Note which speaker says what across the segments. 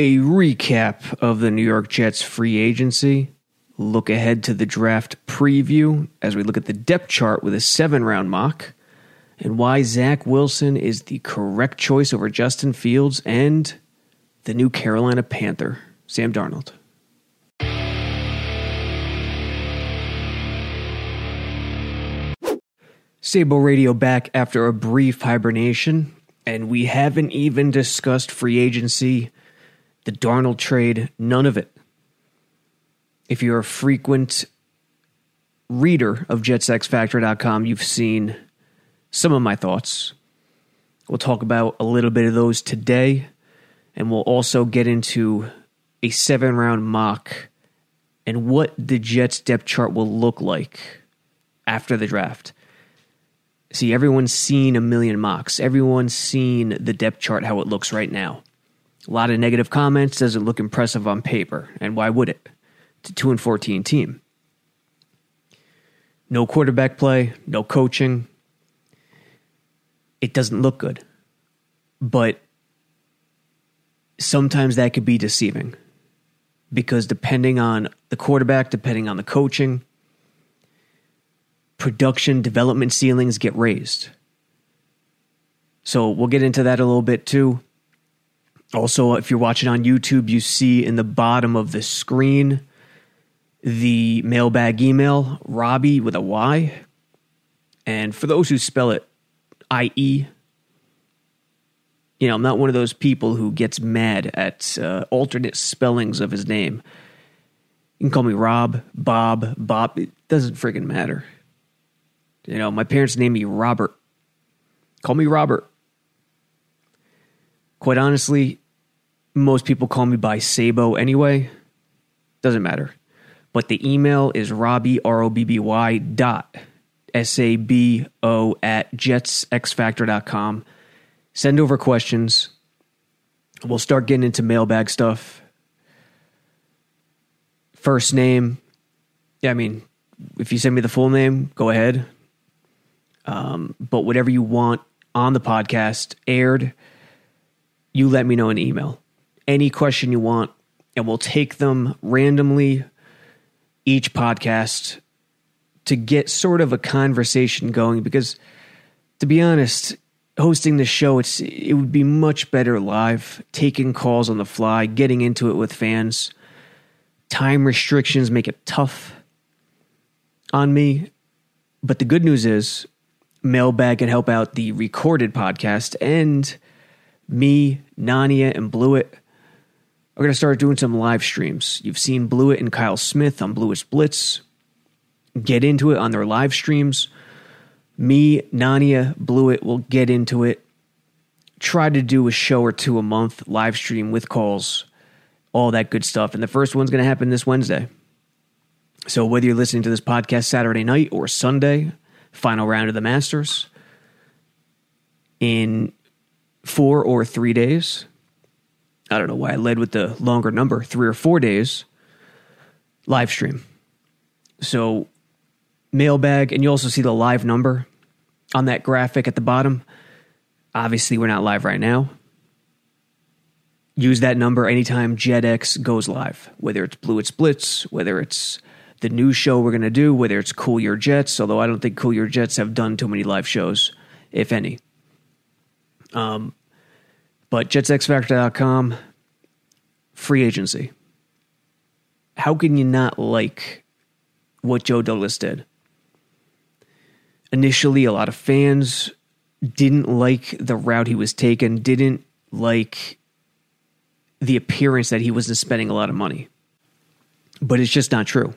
Speaker 1: A recap of the New York Jets free agency. Look ahead to the draft preview as we look at the depth chart with a seven round mock. And why Zach Wilson is the correct choice over Justin Fields and the new Carolina Panther, Sam Darnold. Sabo Radio back after a brief hibernation, and we haven't even discussed free agency, the Darnold trade, none of it. If you're a frequent reader of JetsXFactor.com, you've seen some of my thoughts. We'll talk about a little bit of those today, and we'll also get into a seven round mock and what the Jets depth chart will look like after the draft. See, everyone's seen a million mocks. Everyone's seen the depth chart, how it looks right now. A lot of negative comments. Doesn't look impressive on paper. And why would it? It's a 2 and 14 team. No quarterback play, no coaching. It doesn't look good. But sometimes that could be deceiving because depending on the quarterback, depending on the coaching, production development ceilings get raised. So we'll get into that a little bit too. Also, if you're watching on YouTube, you see in the bottom of the screen the mailbag email, Robby with a Y. And for those who spell it IE, you know, I'm not one of those people who gets mad at uh, alternate spellings of his name. You can call me Rob, Bob, Bob. It doesn't friggin' matter. You know, my parents named me Robert. Call me Robert. Quite honestly, most people call me by Sabo anyway. Doesn't matter. But the email is Robby, R O B B Y dot S A B O at jetsxfactor.com. Send over questions. We'll start getting into mailbag stuff. First name. Yeah, I mean, if you send me the full name, go ahead. Um, but whatever you want on the podcast aired, you let me know in email. Any question you want, and we'll take them randomly each podcast to get sort of a conversation going because to be honest hosting the show it's it would be much better live taking calls on the fly getting into it with fans time restrictions make it tough on me but the good news is Mailbag can help out the recorded podcast, and me, Nania, and Blewett are going to start doing some live streams. You've seen Blewett and Kyle Smith on Blewett's Blitz get into it on their live streams. Me, Nania, Blewett will get into it. Try to do a show or two a month, live stream with calls, all that good stuff. And the first one's going to happen this Wednesday. So whether you're listening to this podcast Saturday night or Sunday, final round of the Masters in four or three days. I don't know why I led with the longer number, three or four days, live stream. So, mailbag, and you also see the live number on that graphic at the bottom. Obviously, we're not live right now. Use that number anytime JetX goes live, whether it's Blewett Blitz, whether it's the new show we're going to do, whether it's Cool Your Jets, although I don't think Cool Your Jets have done too many live shows, if any. Um, but jetsxfactor.com, free agency. How can you not like what Joe Douglas did? Initially, a lot of fans didn't like the route he was taking, didn't like the appearance that he wasn't spending a lot of money. But it's just not true.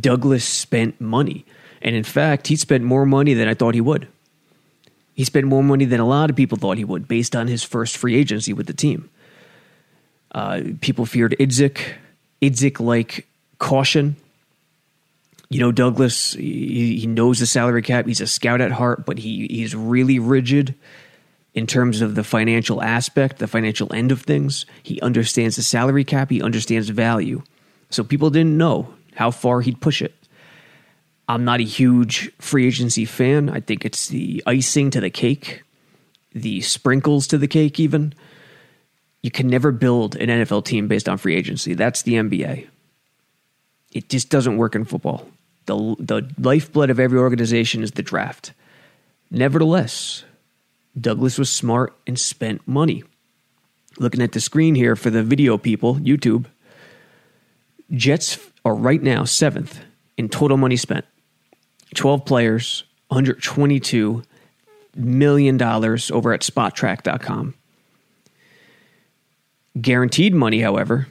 Speaker 1: Douglas spent money. And in fact, he spent more money than I thought he would. He spent more money than a lot of people thought he would based on his first free agency with the team. Uh, people feared Idzik. Idzik like caution. You know, Douglas, he, he knows the salary cap. He's a scout at heart, but he, he's really rigid in terms of the financial aspect, the financial end of things. He understands the salary cap, he understands value. So people didn't know how far he'd push it. I'm not a huge free agency fan. I think it's the icing to the cake, the sprinkles to the cake, even. You can never build an NFL team based on free agency. That's the NBA. It just doesn't work in football. The, the lifeblood of every organization is the draft. Nevertheless, Douglas was smart and spent money. Looking at the screen here for the video people, YouTube, Jets are right now seventh in total money spent. 12 players, $122 million over at spotrac.com. Guaranteed money, however,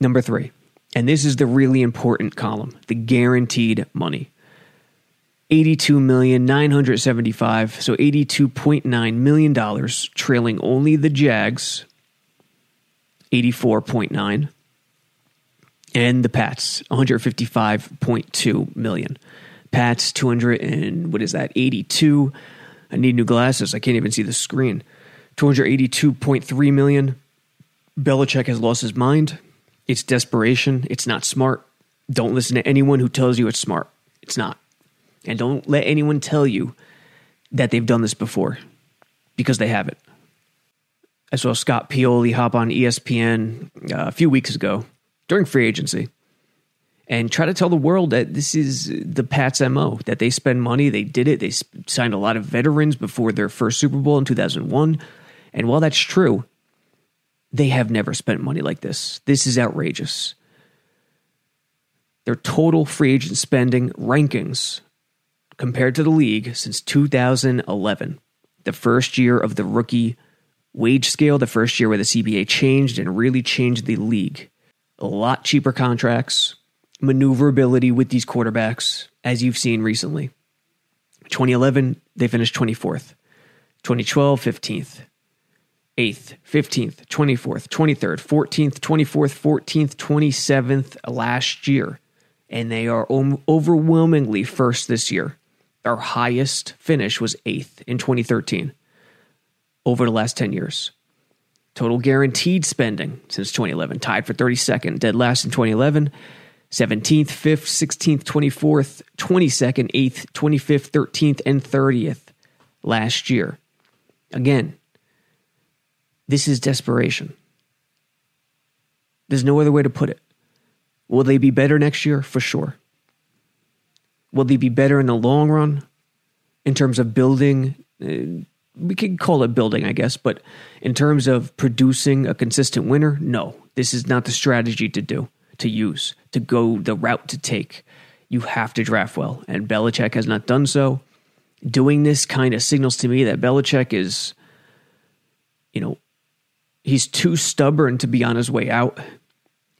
Speaker 1: number three. And this is the really important column the guaranteed money. 82 million 975 so 82.9 million dollars trailing only the jags 84.9 and the pats 155.2 million. Pats 200 and what is that 82 i need new glasses. I can't even see the screen. 282.3 million. Belichick has lost his mind. It's desperation. It's not smart. Don't listen to anyone who tells you it's smart. It's not. And don't let anyone tell you that they've done this before because they haven't. I saw Scott Pioli hop on ESPN uh, a few weeks ago during free agency and try to tell the world that this is the Pats MO, that they spend money. They did it. They signed a lot of veterans before their first Super Bowl in 2001. And while that's true, they have never spent money like this. This is outrageous. Their total free agent spending rankings compared to the league since 2011, the first year of the rookie wage scale, the first year where the CBA changed and really changed the league. A lot cheaper contracts, maneuverability with these quarterbacks, as you've seen recently. 2011, they finished 24th. 2012, 15th. 8th, 15th, 24th, 23rd, 14th, 24th, 14th, 27th last year. And they are overwhelmingly first this year. Our highest finish was eighth in 2013 over the last 10 years. Total guaranteed spending since 2011, tied for 32nd, dead last in 2011, 17th, 5th, 16th, 24th, 22nd, 8th, 25th, 13th, and 30th last year. Again, this is desperation. There's no other way to put it. Will they be better next year? For sure. Will they be better in the long run in terms of building? Uh, We could call it building, I guess, but in terms of producing a consistent winner, no. This is not the strategy to do, to use, to go the route to take. You have to draft well, and Belichick has not done so. Doing this kind of signals to me that Belichick is, you know, he's too stubborn to be on his way out.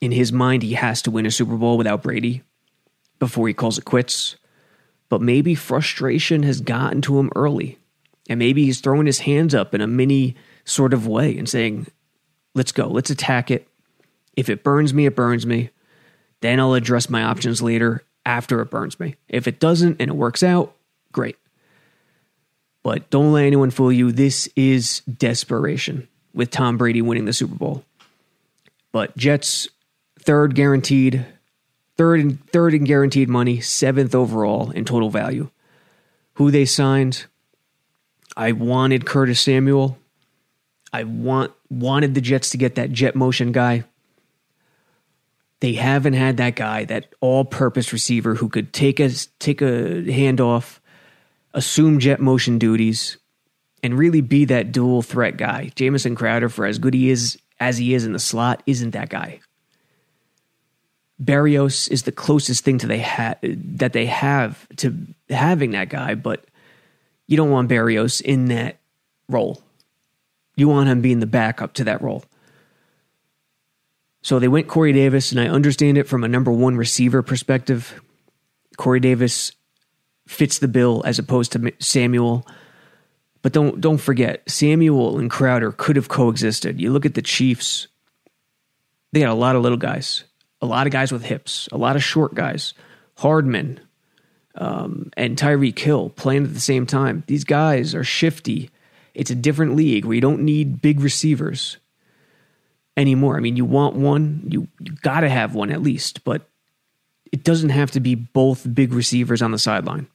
Speaker 1: In his mind, he has to win a Super Bowl without Brady before he calls it quits but maybe frustration has gotten to him early. And maybe he's throwing his hands up in a mini sort of way and saying, let's go, let's attack it. If it burns me, it burns me. Then I'll address my options later after it burns me. If it doesn't and it works out, great. But don't let anyone fool you. This is desperation with Tom Brady winning the Super Bowl. But Jets, third guaranteed, third and third in guaranteed money, seventh overall in total value. Who they signed? I wanted Curtis Samuel. I want wanted the Jets to get that jet motion guy. They haven't had that guy, that all-purpose receiver who could take a take a handoff, assume jet motion duties, and really be that dual threat guy. Jamison Crowder, for as good he is as he is in the slot, isn't that guy. Berrios is the closest thing to they ha- that they have to having that guy, but you don't want Berrios in that role. You want him being the backup to that role. So they went Corey Davis, and I understand it from a number one receiver perspective. Corey Davis fits the bill as opposed to Samuel. But don't don't forget, Samuel and Crowder could have coexisted. You look at the Chiefs; they had a lot of little guys a lot of guys with hips, a lot of short guys, Hardman um, and Tyreek Hill playing at the same time. These guys are shifty. It's a different league where you don't need big receivers anymore. I mean, you want one, you, you got to have one at least, but it doesn't have to be both big receivers on the sideline.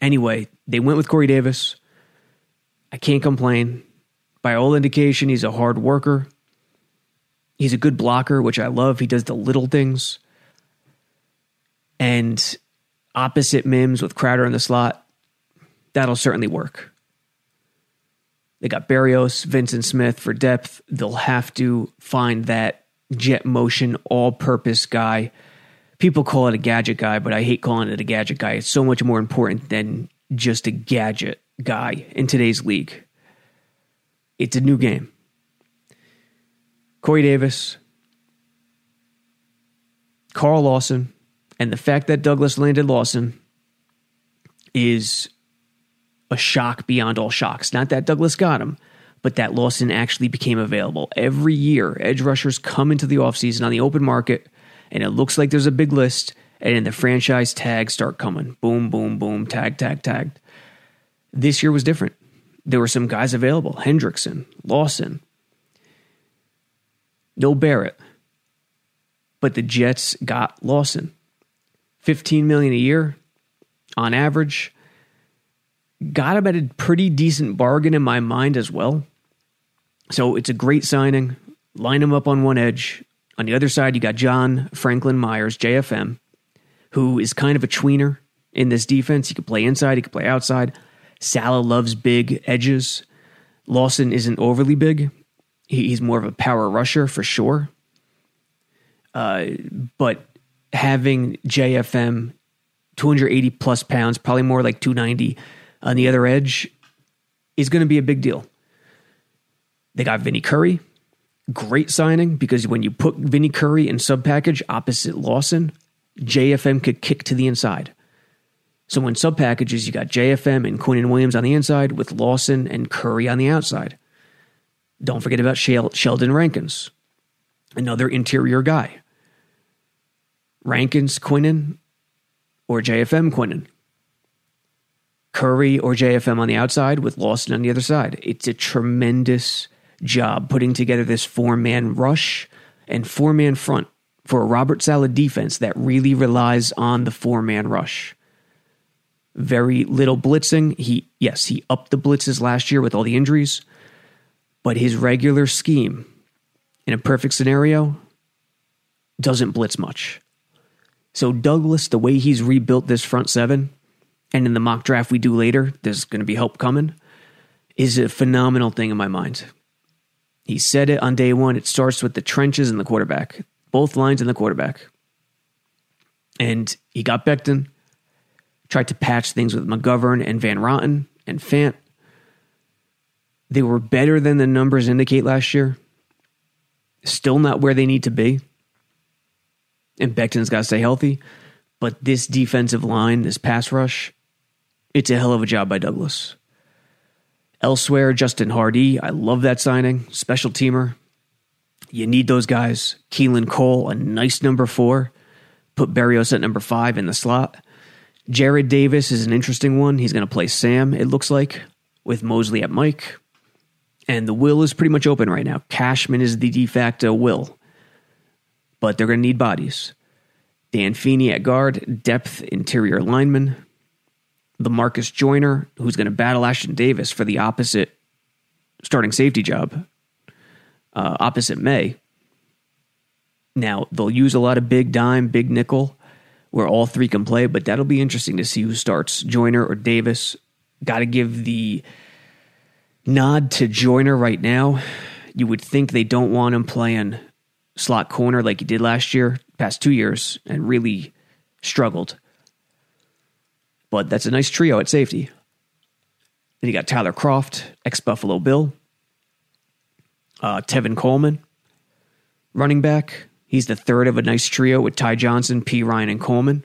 Speaker 1: Anyway, they went with Corey Davis. I can't complain By all indication, he's a hard worker. He's a good blocker, which I love. He does the little things. And opposite Mims with Crowder in the slot, that'll certainly work. They got Berrios, Vyncint Smith for depth. They'll have to find that jet motion, all purpose guy. People call it a gadget guy, but I hate calling it a gadget guy. It's so much more important than just a gadget guy in today's league. It's a new game. Corey Davis, Carl Lawson, and the fact that Douglas landed Lawson is a shock beyond all shocks. Not that Douglas got him, but that Lawson actually became available. Every year, edge rushers come into the offseason on the open market, and it looks like there's a big list, and then the franchise tags start coming. Boom, boom, boom, tag, tag, tag. This year was different. There were some guys available Hendrickson, Lawson, no Barrett. But the Jets got Lawson. 15 million a year on average got him at a pretty decent bargain in my mind as well. So it's a great signing. Line him up on one edge. On the other side, you got John Franklin Myers, JFM, who is kind of a tweener in this defense. He could play inside, he could play outside. Saleh loves big edges. Lawson isn't overly big. He's more of a power rusher for sure. Uh, but having JFM 280 plus pounds, probably more like 290, on the other edge is going to be a big deal. They got Vinnie Curry, great signing because when you put Vinnie Curry in sub package opposite Lawson, JFM could kick to the inside. So when sub packages, you got JFM and Quinnen Williams on the inside with Lawson and Curry on the outside. Don't forget about Sheldon Rankins, another interior guy. Rankins Quinnen or JFM Quinnen. Curry or JFM on the outside with Lawson on the other side. It's a tremendous job putting together this four man rush and four man front for a Robert Saleh defense that really relies on the four man rush. Very little blitzing. He yes, he upped the blitzes last year with all the injuries, but his regular scheme in a perfect scenario doesn't blitz much. So Douglas, the way he's rebuilt this front seven, and in the mock draft we do later, there's going to be help coming, is a phenomenal thing in my mind. He said it on day one. It starts with the trenches and the quarterback, both lines and the quarterback. And he got Becton, tried to patch things with McGovern and Van Roten and Fant. They were better than the numbers indicate last year. Still not where they need to be. And Becton's got to stay healthy. But this defensive line, this pass rush, it's a hell of a job by Douglas. Elsewhere, Justin Hardy, I love that signing. Special teamer. You need those guys. Keelan Cole, a nice number four. Put Berrios at number five in the slot. Jarrad Davis is an interesting one. He's going to play Sam, it looks like, with Mosley at Mike. And the will is pretty much open right now. Cashman is the de facto will. But they're going to need bodies. Dan Feeney at guard, depth interior lineman. The Marcus Joyner, who's going to battle Ashtyn Davis for the opposite starting safety job, uh, opposite Maye. Now, they'll use a lot of big dime, big nickel, where all three can play, but that'll be interesting to see who starts, Joyner or Davis. Got to give the nod to Joyner right now. You would think they don't want him playing slot corner like he did last year, past two years, and really struggled. But that's a nice trio at safety. Then you got Tyler Kroft, ex Buffalo Bill, uh, Tevin Coleman, running back. He's the third of a nice trio with Ty Johnson, Perine, and Coleman.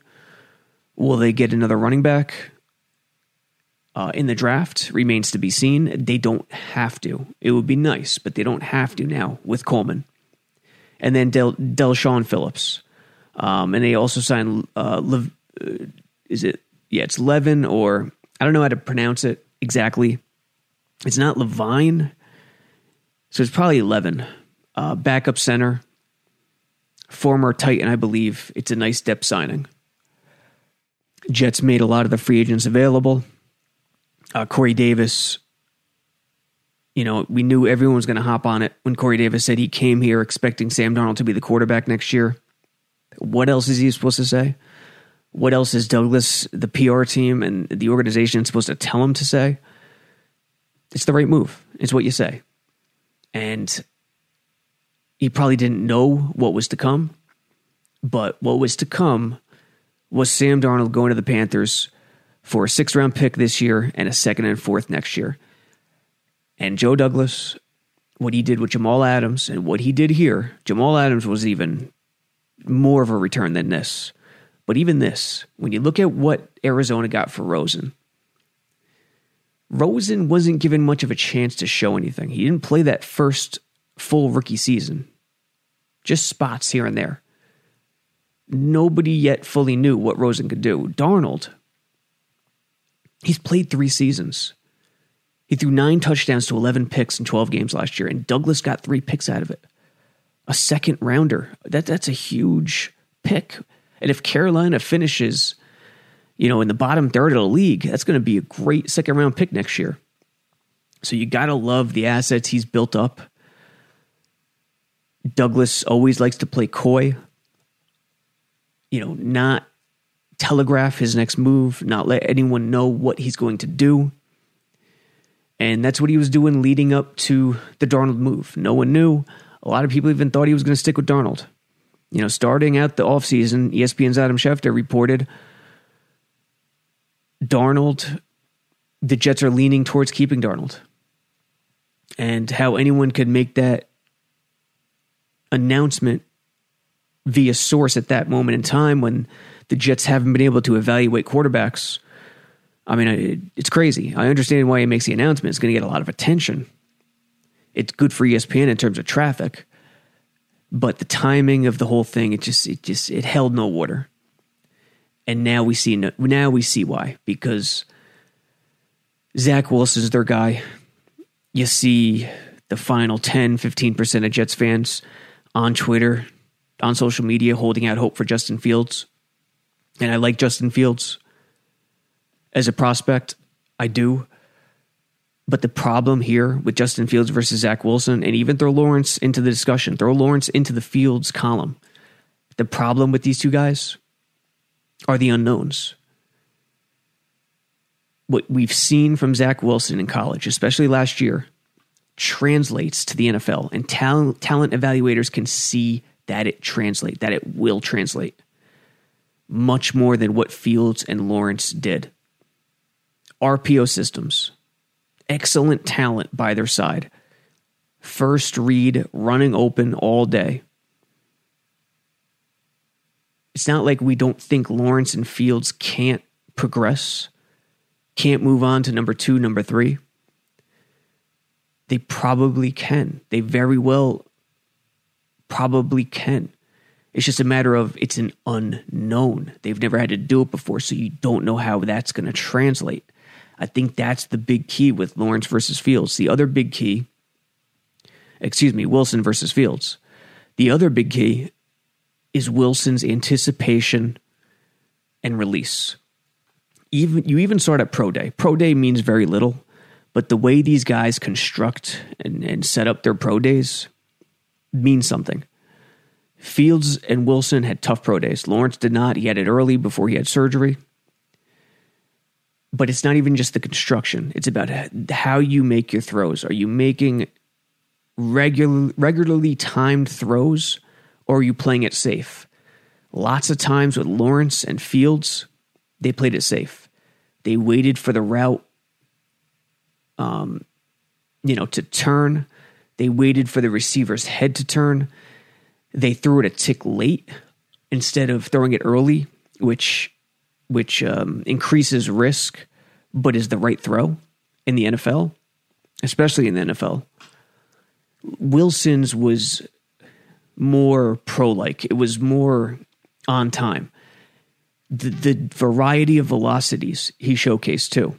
Speaker 1: Will they get another running back uh, in the draft? Remains to be seen. They don't have to. It would be nice, but they don't have to now with Coleman. And then Del, Del'Shawn Phillips. Um, and they also signed, uh, Lev, uh, is it yeah, it's Levin or I don't know how to pronounce it exactly. It's not Levine, so it's probably Levin. Uh, backup center, former Titan, I believe. It's a nice depth signing. Jets made a lot of the free agents available. Uh, Corey Davis You know, we knew everyone was going to hop on it when Corey Davis said he came here expecting Sam Darnold to be the quarterback next year. What else is he supposed to say? What else is Douglas, the PR team, and the organization supposed to tell him to say? It's the right move. It's what you say. And he probably didn't know what was to come, but what was to come was Sam Darnold going to the Panthers for a six round pick this year and a second and fourth next year. And Joe Douglas, what he did with Jamal Adams and what he did here, Jamal Adams was even more of a return than this. But even this, when you look at what Arizona got for Rosen, Rosen wasn't given much of a chance to show anything. He didn't play that first full rookie season, just spots here and there. Nobody yet fully knew what Rosen could do. Darnold, he's played three seasons. He threw nine touchdowns to 11 picks in 12 games last year, and Douglas got three picks out of it. A second rounder. That, that's a huge pick. And if Carolina finishes you know, in the bottom third of the league, that's going to be a great second round pick next year. So you got to love the assets he's built up. Douglas always likes to play coy, you know, not telegraph his next move, not let anyone know what he's going to do. And that's what he was doing leading up to the Darnold move. No one knew. A lot of people even thought he was going to stick with Darnold. You know, starting out the offseason, ESPN's Adam Schefter reported Darnold, the Jets are leaning towards keeping Darnold. And how anyone could make that announcement via source at that moment in time when the Jets haven't been able to evaluate quarterbacks. I mean, it's crazy. I understand why he makes the announcement. It's going to get a lot of attention. It's good for ESPN in terms of traffic, but the timing of the whole thing, it just, it just, it held no water and now we see now we see why because Zach Wilson's their guy. You see the final 10, 15% of Jets fans on Twitter, on social media, holding out hope for Justin Fields. And I like Justin Fields as a prospect. I do. But the problem here with Justin Fields versus Zach Wilson, and even throw Lawrence into the discussion, throw Lawrence into the Fields column. The problem with these two guys are the unknowns. What we've seen from Zach Wilson in college, especially last year, translates to the NFL, and talent, talent evaluators can see that it translate, that it will translate much more than what Fields and Lawrence did. RPO systems, excellent talent by their side. First read, running open all day it's not like we don't think Lawrence and Fields can't progress, can't move on to number two, number three. They probably can. They very well probably can. It's just a matter of it's an unknown. They've never had to do it before, so you don't know how that's going to translate. I think that's the big key with Lawrence versus Fields. The other big key, excuse me, Wilson versus Fields. The other big key is Wilson's anticipation and release. Even you even start at pro day. Pro day means very little, but the way these guys construct and, and set up their pro days means something. Fields and Wilson had tough pro days. Lawrence did not. He had it early before he had surgery. But it's not even just the construction. It's about how you make your throws. Are you making regular, regularly timed throws or are you playing it safe? Lots of times with Lawrence and Fields, they played it safe. They waited for the route, um, you know, to turn. They waited for the receiver's head to turn. They threw it a tick late instead of throwing it early, which which um, increases risk, but is the right throw in the NFL, especially in the NFL. Wilson's was more pro like. It was more on time. The, the variety of velocities he showcased too.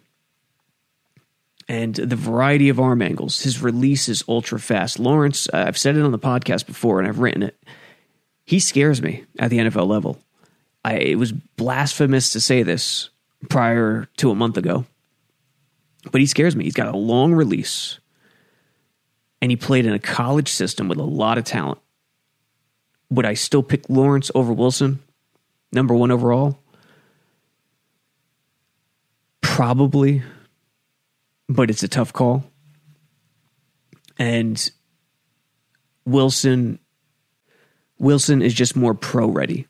Speaker 1: And the variety of arm angles. His release is ultra fast. Lawrence, I've said it on the podcast before and I've written it. He scares me at the NFL level. I, it was blasphemous to say this prior to a month ago, but he scares me. He's got a long release, and he played in a college system with a lot of talent. Would I still pick Lawrence over Wilson, number one overall? Probably, but it's a tough call. And Wilson Wilson is just more pro ready.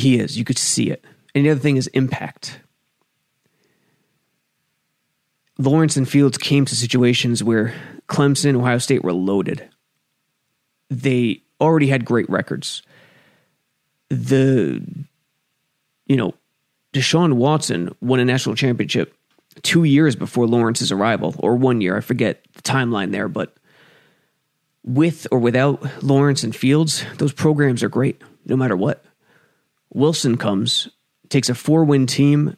Speaker 1: He is. You could see it. And the other thing is impact. Lawrence and Fields came to situations where Clemson, and Ohio State were loaded. They already had great records. The, you know, Deshaun Watson won a national championship two years before Lawrence's arrival, or one year. I forget the timeline there, but with or without Lawrence and Fields, those programs are great no matter what. Wilson comes, takes a four win team,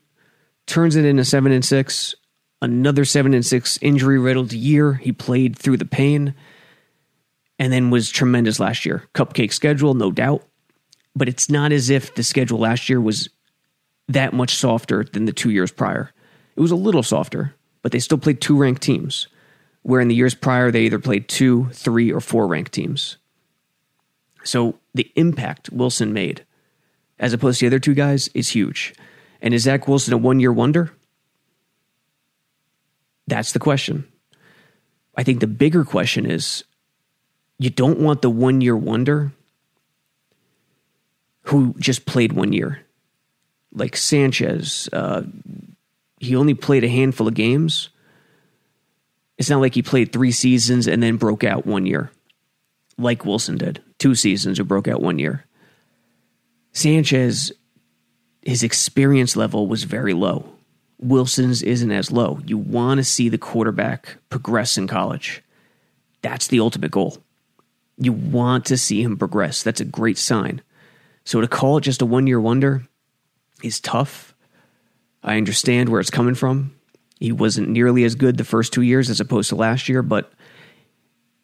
Speaker 1: turns it into seven and six, another seven and six injury riddled year. He played through the pain and then was tremendous last year. Cupcake schedule, no doubt. But it's not as if the schedule last year was that much softer than the two years prior. It was a little softer, but they still played two ranked teams where in the years prior they either played two, three, or four ranked teams. So the impact Wilson made, as opposed to the other two guys, is huge. And is Zach Wilson a one year wonder? That's the question. I think the bigger question is you don't want the one year wonder who just played one year. Like Sanchez, uh, he only played a handful of games it's not like he played three seasons and then broke out one year, like Wilson did. Two seasons or broke out one year. Sanchez, his experience level was very low. Wilson's isn't as low. You want to see the quarterback progress in college. That's the ultimate goal. You want to see him progress. That's a great sign. So to call it just a one year wonder is tough. I understand where it's coming from. He wasn't nearly as good the first two years as opposed to last year, but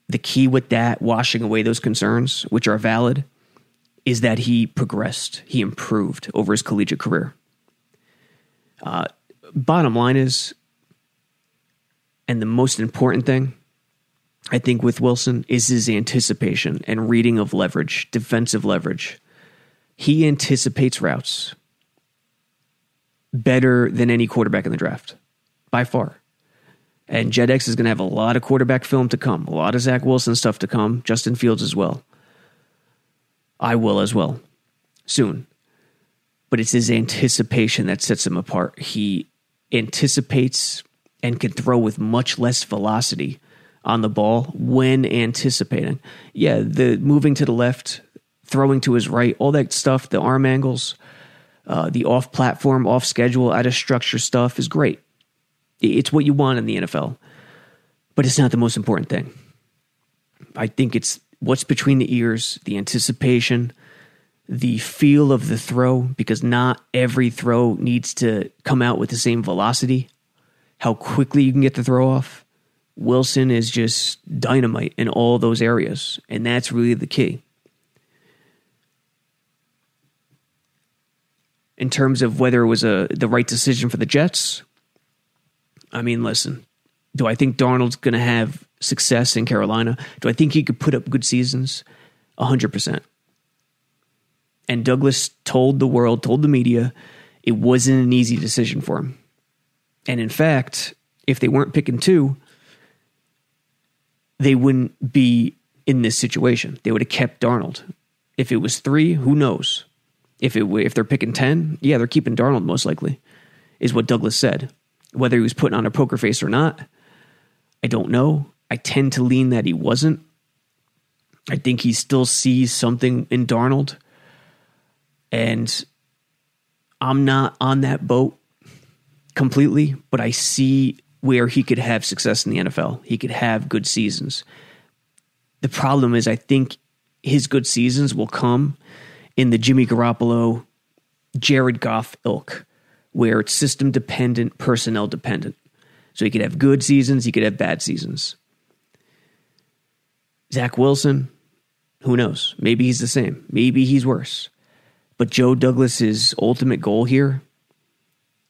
Speaker 1: the key with that, washing away those concerns, which are valid, is that he progressed, he improved over his collegiate career. Uh, bottom line is, and the most important thing, I think, with Wilson is his anticipation and reading of leverage, defensive leverage. He anticipates routes better than any quarterback in the draft by far. And JetX is going to have a lot of quarterback film to come, a lot of Zach Wilson stuff to come, Justin Fields as well. I will as well soon. But it's his anticipation that sets him apart. He anticipates and can throw with much less velocity on the ball when anticipating. Yeah, the moving to the left, throwing to his right, all that stuff, the arm angles, uh, the off platform, off schedule, out of structure stuff is great. It's what you want in the NFL, but it's not the most important thing. I think it's what's between the ears, the anticipation, the feel of the throw, because not every throw needs to come out with the same velocity. How quickly you can get the throw off. Wilson is just dynamite in all those areas, and that's really the key. In terms of whether it was a the right decision for the Jets, I mean, listen, do I think Darnold's going to have success in Carolina? Do I think he could put up good seasons? 100%. And Douglas told the world, told the media, it wasn't an easy decision for him. And in fact, if they weren't picking two, they wouldn't be in this situation. They would have kept Darnold. If it was three, who knows? If it if they're picking ten, yeah, they're keeping Darnold most likely, is what Douglas said. Whether he was putting on a poker face or not, I don't know. I tend to lean that he wasn't. I think he still sees something in Darnold. And I'm not on that boat completely, but I see where he could have success in the NFL. He could have good seasons. The problem is, I think his good seasons will come in the Jimmy Garoppolo, Jared Goff ilk where it's system dependent, personnel dependent. So he could have good seasons, he could have bad seasons. Zach Wilson, who knows? Maybe he's the same. Maybe he's worse. But Joe Douglas's ultimate goal here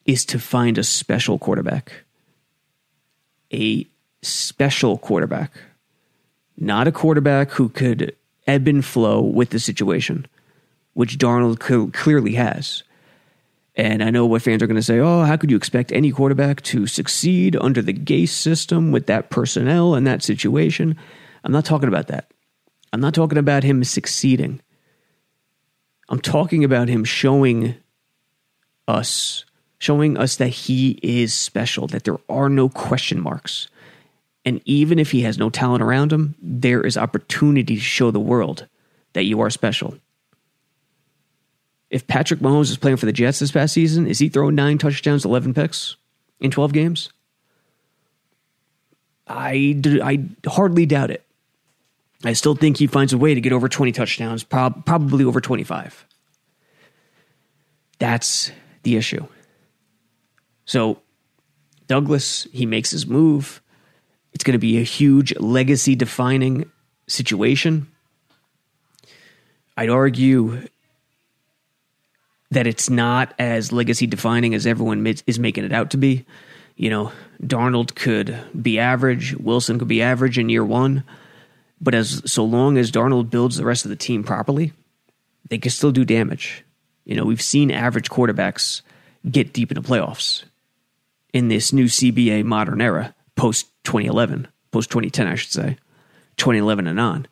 Speaker 1: is to find a special quarterback, a special quarterback, not a quarterback who could ebb and flow with the situation, which Darnold clearly has. And I know what fans are going to say oh, how could you expect any quarterback to succeed under the Gase system with that personnel and that situation? I'm not talking about that. I'm not talking about him succeeding. I'm talking about him showing us, showing us that he is special, that there are no question marks. And even if he has no talent around him, there is opportunity to show the world that you are special. If Patrick Mahomes is playing for the Jets this past season, is he throwing nine touchdowns, 11 picks in 12 games? I, I hardly doubt it. I still think he finds a way to get over 20 touchdowns, prob- probably over 25. That's the issue. So, Douglas, he makes his move. It's going to be a huge legacy defining situation. I'd argue that it's not as legacy defining as everyone is making it out to be. You know, Darnold could be average, Wilson could be average in year one, but as so long as Darnold builds the rest of the team properly, they can still do damage. You know, we've seen average quarterbacks get deep into playoffs in this new CBA modern era, post 2011, post 2010, I should say, 2011 and on.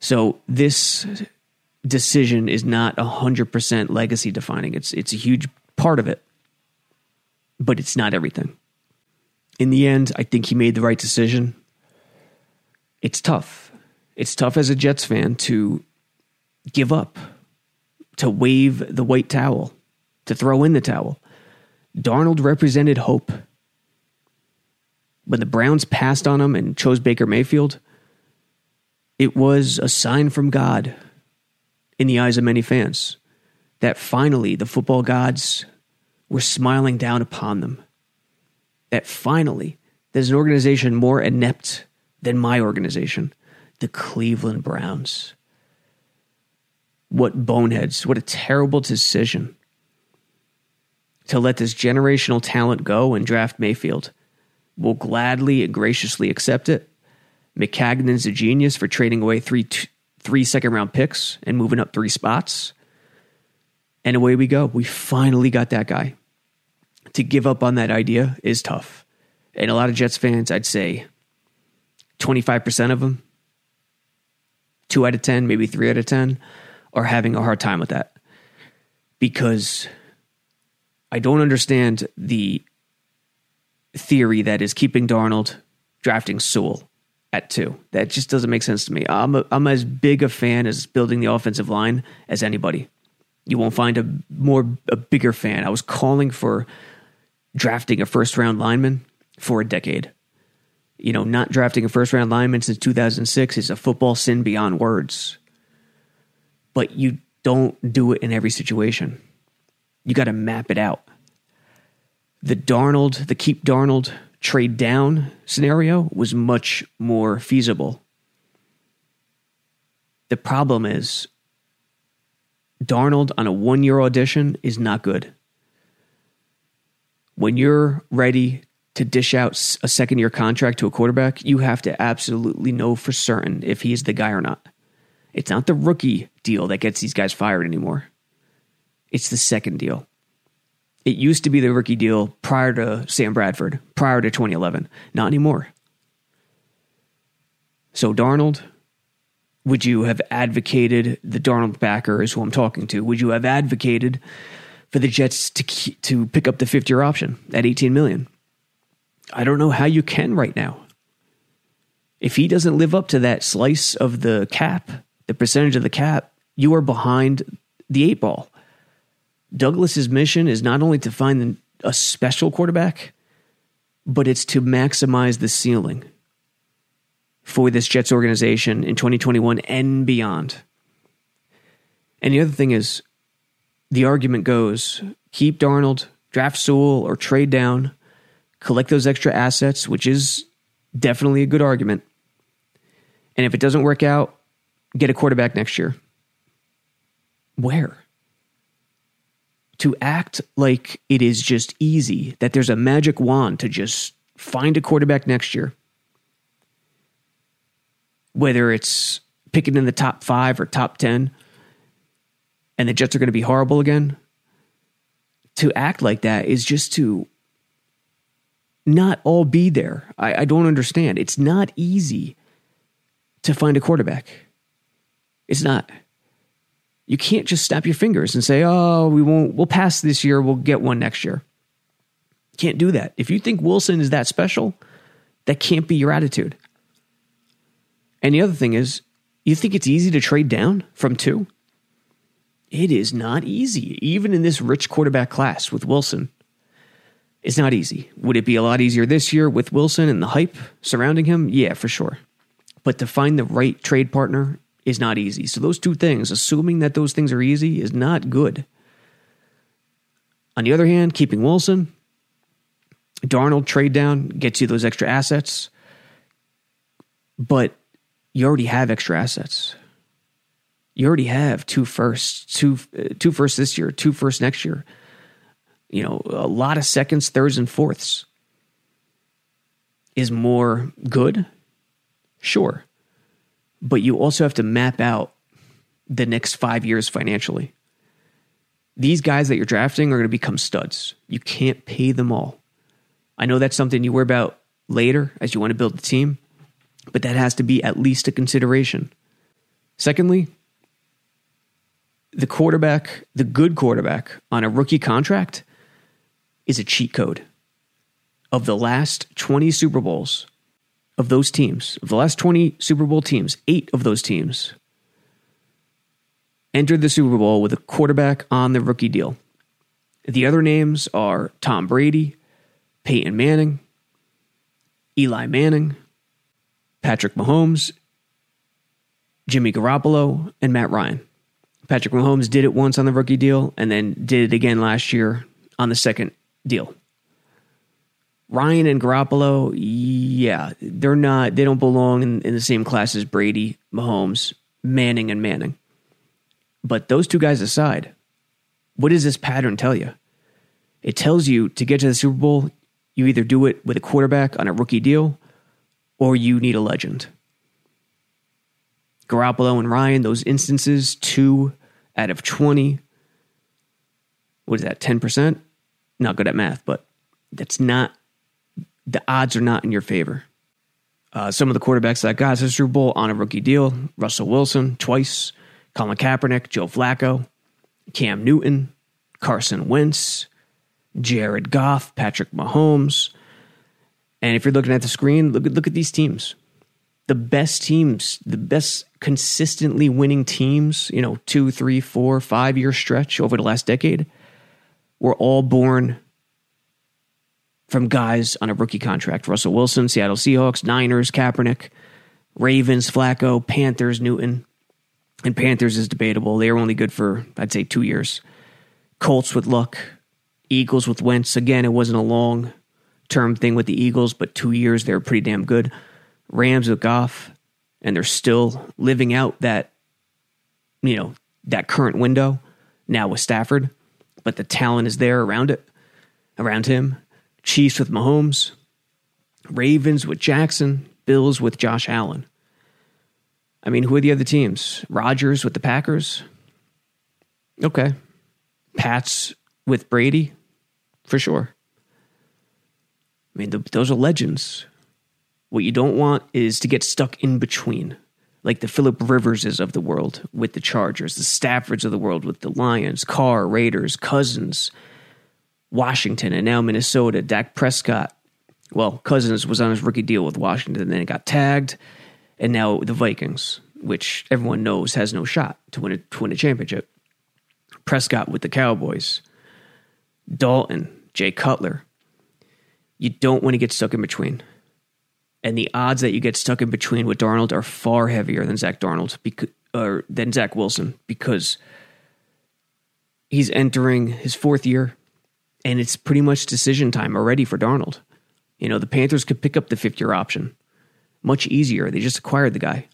Speaker 1: So this decision is not 100% legacy defining. It's it's a huge part of it. But it's not everything. In the end, I think he made the right decision. It's tough. It's tough as a Jets fan to give up, to wave the white towel, to throw in the towel. Darnold represented hope. When the Browns passed on him and chose Baker Mayfield, it was a sign from God in the eyes of many fans that finally the football gods were smiling down upon them. That finally there's an organization more inept than my organization, the Cleveland Browns. What boneheads, what a terrible decision to let this generational talent go and draft Mayfield. We'll gladly and graciously accept it. Maccagnan's a genius for trading away three three second round picks and moving up three spots. And away we go. We finally got that guy. To give up on that idea is tough. And a lot of Jets fans, I'd say 25% of them, two out of 10, maybe three out of 10, are having a hard time with that. Because I don't understand the theory that is keeping Darnold drafting Sewell at two. That just doesn't make sense to me. I'm a, I'm as big a fan as building the offensive line as anybody. You won't find a more a bigger fan. I was calling for drafting a first round lineman for a decade. You know, not drafting a first round lineman since 2006 is a football sin beyond words. But you don't do it in every situation. You got to map it out. The Darnold, the keep Darnold trade down scenario was much more feasible. The problem is Darnold on a one year audition is not good. When you're ready to dish out a second year contract to a quarterback, you have to absolutely know for certain if he's the guy or not. It's not the rookie deal that gets these guys fired anymore. It's the second deal. It used to be the rookie deal prior to Sam Bradford, prior to 2011. Not anymore. So, Darnold, would you have advocated the Darnold backer is who I'm talking to? Would you have advocated for the Jets to to pick up the fifth year option at 18 million? I don't know how you can right now. If he doesn't live up to that slice of the cap, the percentage of the cap, you are behind the eight ball. Douglas's mission is not only to find a special quarterback, but it's to maximize the ceiling for this Jets organization in 2021 and beyond. And the other thing is, the argument goes keep Darnold, draft Sewell, or trade down, collect those extra assets, which is definitely a good argument. And if it doesn't work out, get a quarterback next year. Where? To act like it is just easy, that there's a magic wand to just Find a quarterback next year. Whether it's picking in the top five or top 10, and the Jets are going to be horrible again. To act like that is just to not all be there. I, I don't understand. It's not easy to find a quarterback. It's not. You can't just snap your fingers and say, "Oh, we won't. We'll pass this year. We'll get one next year." Can't do that. If you think Wilson is that special, that can't be your attitude. And the other thing is, you think it's easy to trade down from two? It is not easy, even in this rich quarterback class with Wilson. It's not easy. Would it be a lot easier this year with Wilson and the hype surrounding him? Yeah, for sure. But to find the right trade partner is not easy. So, those two things, assuming that those things are easy, is not good. On the other hand, keeping Wilson, Darnold trade down gets you those extra assets, but you already have extra assets. You already have two firsts, two uh, two firsts this year, two firsts next year. You know, a lot of seconds, thirds, and fourths. Is more good? Sure. But you also have to map out the next five years financially. These guys that you're drafting are going to become studs. You can't pay them all. I know that's something you worry about later as you want to build the team, but that has to be at least a consideration. Secondly, the quarterback, the good quarterback on a rookie contract is a cheat code. Of the last 20 Super Bowls, of those teams, of the last 20 Super Bowl teams, eight of those teams entered the Super Bowl with a quarterback on the rookie deal. The other names are Tom Brady, Peyton Manning, Eli Manning, Patrick Mahomes, Jimmy Garoppolo, and Matt Ryan. Patrick Mahomes did it once on the rookie deal and then did it again last year on the second deal. Ryan and Garoppolo, yeah, they're not, they don't belong in, in the same class as Brady, Mahomes, Manning, and Manning. But those two guys aside, what does this pattern tell you? It tells you to get to the Super Bowl, you either do it with a quarterback on a rookie deal or you need a legend. Garoppolo and Ryan, those instances, two out of 20. What is that, 10%? Not good at math, but that's not, the odds are not in your favor. Uh, some of the quarterbacks that got to Super Bowl on a rookie deal Russell Wilson twice, Colin Kaepernick, Joe Flacco, Cam Newton, Carson Wentz, Jared Goff, Patrick Mahomes. And if you're looking at the screen, look look at these teams. The best teams, the best consistently winning teams, you know, two, three, four, five year stretch over the last decade, were all born from guys on a rookie contract. Russell Wilson, Seattle Seahawks, Niners, Kaepernick, Ravens, Flacco, Panthers, Newton. And Panthers is debatable. They were only good for, I'd say, two years. Colts with Luck, Eagles with Wentz. Again, it wasn't a long term thing with the Eagles, but two years they were pretty damn good. Rams with Goff, and they're still living out that, you know, that current window now with Stafford, but the talent is there around it, around him. Chiefs with Mahomes, Ravens with Jackson, Bills with Josh Allen. I mean, who are the other teams? Rodgers with the Packers. Okay. Pats with Brady for sure. I mean, those are legends. What you don't want is to get stuck in between, like the Philip Riverses of the world with the Chargers, the Staffords of the world with the Lions, Carr, Raiders, Cousins, Washington, and now Minnesota. Dak Prescott. Well, Cousins was on his rookie deal with Washington, then it got tagged, and now the Vikings, which everyone knows has no shot to win a, to win a championship. Prescott with the Cowboys. Dalton, Jay Cutler. You don't want to get stuck in between. And the odds that you get stuck in between with Darnold are far heavier than Zach Darnold or than Zach Wilson because he's entering his fourth year and it's pretty much decision time already for Darnold. You know, the Panthers could pick up the fifth year option much easier. They just acquired the guy.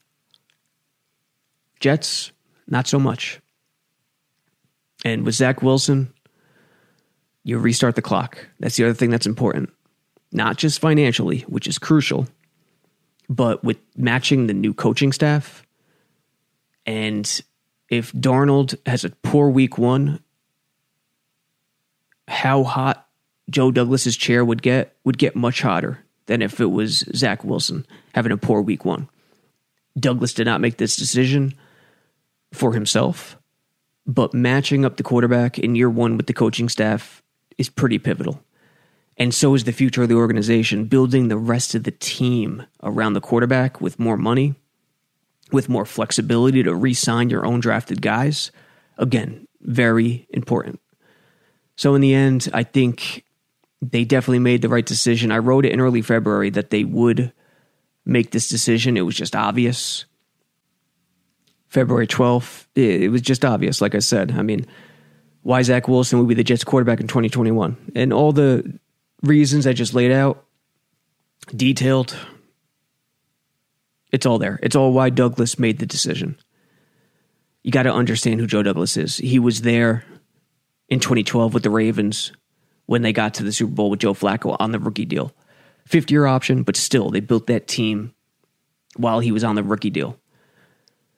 Speaker 1: Jets, not so much. And with Zach Wilson, you restart the clock. That's the other thing that's important. not just financially, which is crucial, but with matching the new coaching staff. And if Darnold has a poor week one, how hot Joe Douglas's chair would get would get much hotter than if it was Zach Wilson having a poor week one. Douglas did not make this decision for himself, but matching up the quarterback in year one with the coaching staff is pretty pivotal. And so is the future of the organization, building the rest of the team around the quarterback with more money, with more flexibility to re sign your own drafted guys. Again, very important. So, in the end, I think they definitely made the right decision. I wrote it in early February that they would make this decision. It was just obvious. February 12th, it was just obvious, like I said. I mean, why Zach Wilson would be the Jets quarterback in 2021. And all the reasons I just laid out, detailed, it's all there. It's all why Douglas made the decision. You got to understand who Joe Douglas is. He was there in 2012 with the Ravens when they got to the Super Bowl with Joe Flacco on the rookie deal. Fifth year option, but still, they built that team while he was on the rookie deal.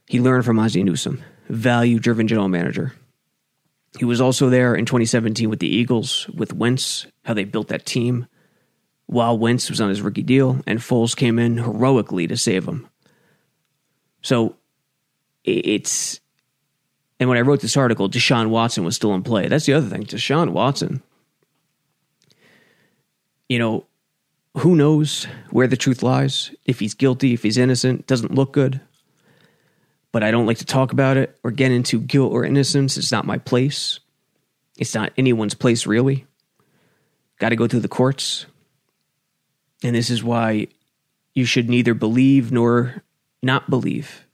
Speaker 1: He learned from Ozzie Newsome, value driven general manager. He was also there in 2017 with the Eagles, with Wentz, how they built that team while Wentz was on his rookie deal, and Foles came in heroically to save him. So it's. And when I wrote this article, Deshaun Watson was still in play. That's the other thing. Deshaun Watson, you know, who knows where the truth lies? If he's guilty, if he's innocent, doesn't look good. But I don't like to talk about it or get into guilt or innocence. It's not my place. It's not anyone's place, really. Got to go through the courts. And this is why you should neither believe nor not believe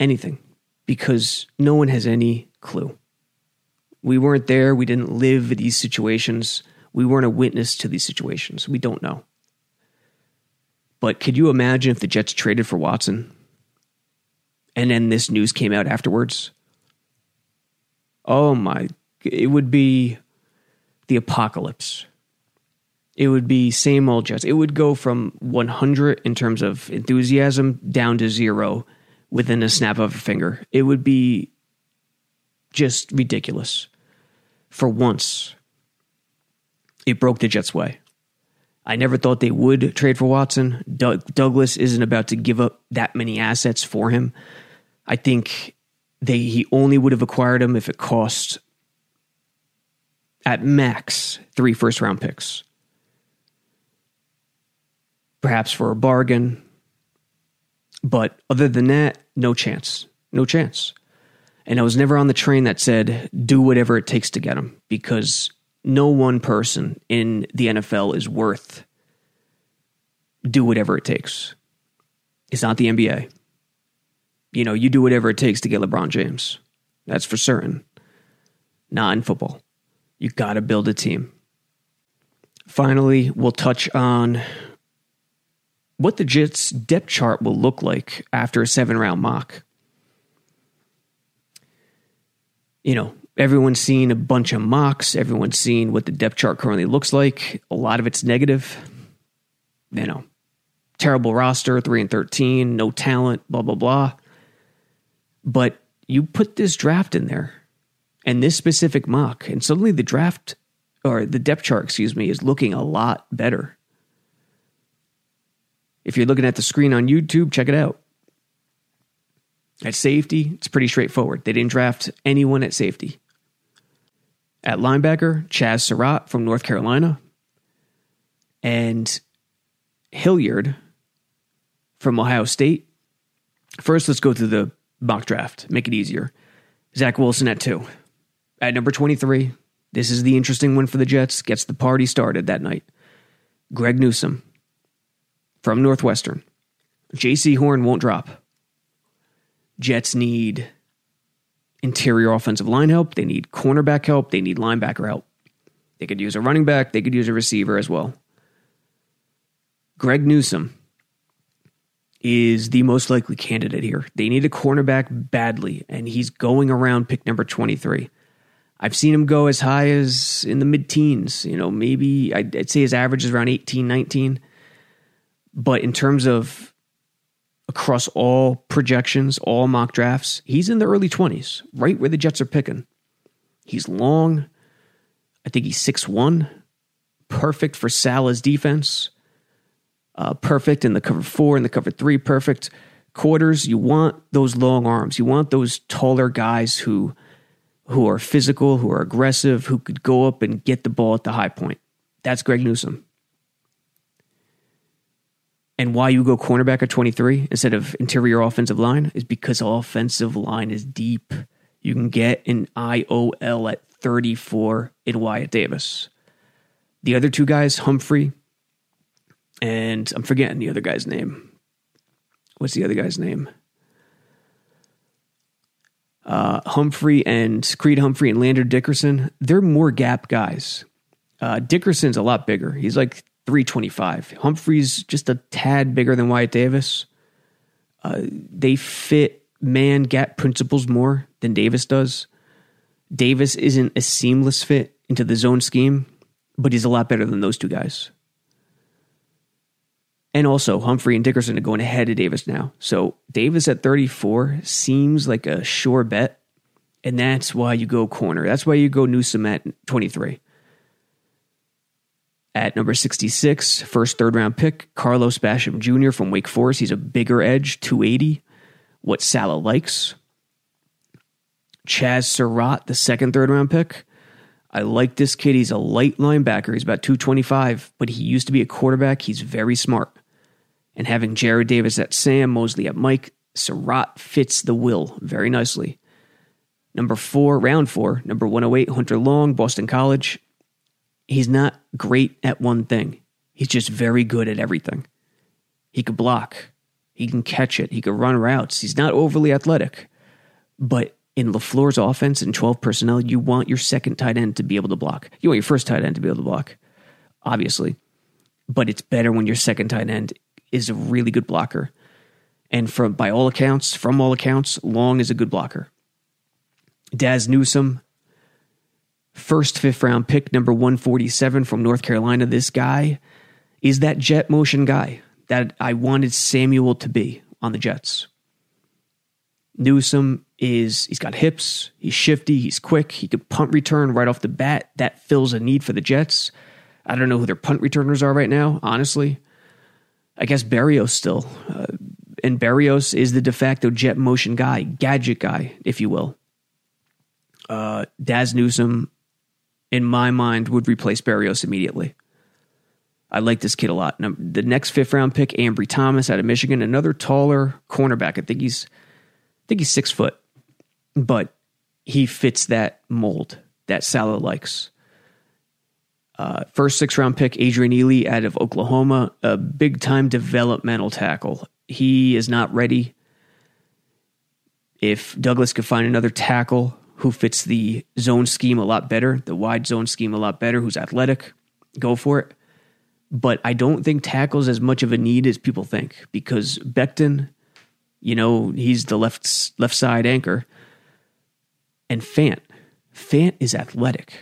Speaker 1: anything because no one has any clue. We weren't there. We didn't live these situations. We weren't a witness to these situations. We don't know. But could you imagine if the Jets traded for Watson and then this news came out afterwards? Oh my, it would be the apocalypse. It would be same old Jets. It would go from 100 in terms of enthusiasm down to zero within a snap of a finger. It would be just ridiculous. For once, it broke the Jets' way. I never thought they would trade for Watson. Doug, Douglas isn't about to give up that many assets for him. I think they he only would have acquired him if it cost at max three first round picks. Perhaps for a bargain. But other than that, no chance. No chance. And I was never on the train that said, do whatever it takes to get him because no one person in the NFL is worth do whatever it takes. It's not the NBA. You know, you do whatever it takes to get LeBron James. That's for certain. Not in football. You got to build a team. Finally, we'll touch on what the Jets depth chart will look like after a seven round mock. You know, everyone's seen a bunch of mocks. Everyone's seen what the depth chart currently looks like. A lot of it's negative. You know, terrible roster, 3 and 13, no talent, blah, blah, blah. But you put this draft in there and this specific mock, and suddenly the draft or the depth chart, excuse me, is looking a lot better. If you're looking at the screen on YouTube, check it out. At safety, it's pretty straightforward. They didn't draft anyone at safety. At linebacker, Chaz Surratt from North Carolina, and Hilliard from Ohio State. First, let's go through the mock draft, make it easier. Zach Wilson at two. At number 23, this is the interesting one for the Jets, gets the party started that night. Greg Newsome from Northwestern. Jaycee Horn won't drop. Jets need interior offensive line help. They need cornerback help. They need linebacker help. They could use a running back. They could use a receiver as well. Greg Newsome is the most likely candidate here. They need a cornerback badly, and he's going around pick number 23. I've seen him go as high as in the mid teens. You know, maybe I'd, I'd say his average is around 18, 19. But in terms of across all projections, all mock drafts, he's in the early 20s, right where the Jets are picking. He's long. I think he's six one, perfect for Saleh's defense. Uh, perfect in the cover four and the cover three, perfect quarters. You want those long arms. You want those taller guys who who are physical, who are aggressive, who could go up and get the ball at the high point. That's Greg Newsome. And why you go cornerback at 23 instead of interior offensive line is because offensive line is deep. You can get an IOL at 34 in Wyatt Davis. The other two guys, Humphrey, and I'm forgetting the other guy's name. What's the other guy's name? Uh, Humphrey and Creed Humphrey and Landon Dickerson, they're more gap guys. Uh, Dickerson's a lot bigger. He's like 325. Humphrey's just a tad bigger than Wyatt Davis. Uh, they fit man gap principles more than Davis does. Davis isn't a seamless fit into the zone scheme, but he's a lot better than those two guys. And also, Humphrey and Dickerson are going ahead of Davis now. So Davis at 34 seems like a sure bet. And that's why you go corner. That's why you go Newsome at 23. At number 66, first third round pick, Carlos Basham Jr. from Wake Forest. He's a bigger edge, 280. What Saleh likes. Chaz Surratt, the second third round pick. I like this kid. He's a light linebacker. He's about 225, but he used to be a quarterback. He's very smart. And having Jarrad Davis at Sam, Mosley at Mike, Surratt fits the will very nicely. Number four, round four, number 108, Hunter Long, Boston College. He's not great at one thing, he's just very good at everything. He could block, he can catch it, he could run routes. He's not overly athletic, but in LaFleur's offense and 12 personnel, you want your second tight end to be able to block. You want your first tight end to be able to block, obviously. But it's better when your second tight end is a really good blocker. And from by all accounts, from all accounts, Long is a good blocker. Dazz Newsome, first fifth round pick, number 147 from North Carolina. This guy is that jet motion guy that I wanted Samuel to be on the Jets. Newsome is he's got hips, he's shifty, he's quick, he could punt return right off the bat. That fills a need for the Jets. I don't know who their punt returners are right now, honestly. I guess Berrios still. Uh, and Berrios is the de facto jet motion guy, gadget guy, if you will. Uh, Dazz Newsome, in my mind, would replace Berrios immediately. I like this kid a lot. Now, the next fifth round pick, Ambry Thomas out of Michigan, another taller cornerback. I think he's I think he's six foot, but he fits that mold that Saleh likes. Uh, first six round pick, Adrian Ealy out of Oklahoma, a big time developmental tackle. He is not ready. If Douglas could find another tackle who fits the zone scheme a lot better, the wide zone scheme a lot better, who's athletic, go for it. But I don't think tackles as much of a need as people think because Becton you know, he's the left left side anchor. And Fant, Fant is athletic.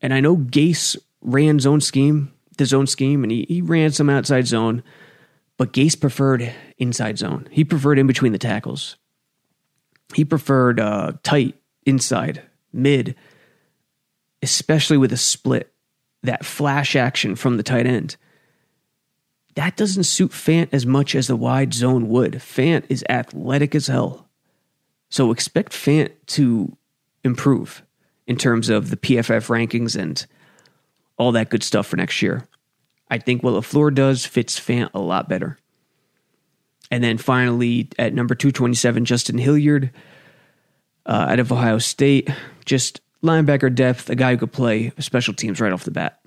Speaker 1: And I know Gase ran zone scheme, the zone scheme, and he, he ran some outside zone, but Gase preferred inside zone. He preferred in between the tackles. He preferred uh, tight, inside, mid, especially with a split, that flash action from the tight end that doesn't suit Fant as much as the wide zone would. Fant is athletic as hell. So expect Fant to improve in terms of the PFF rankings and all that good stuff for next year. I think what LaFleur does fits Fant a lot better. And then finally, at number 227, Justin Hilliard uh, out of Ohio State. Just linebacker depth, a guy who could play special teams right off the bat.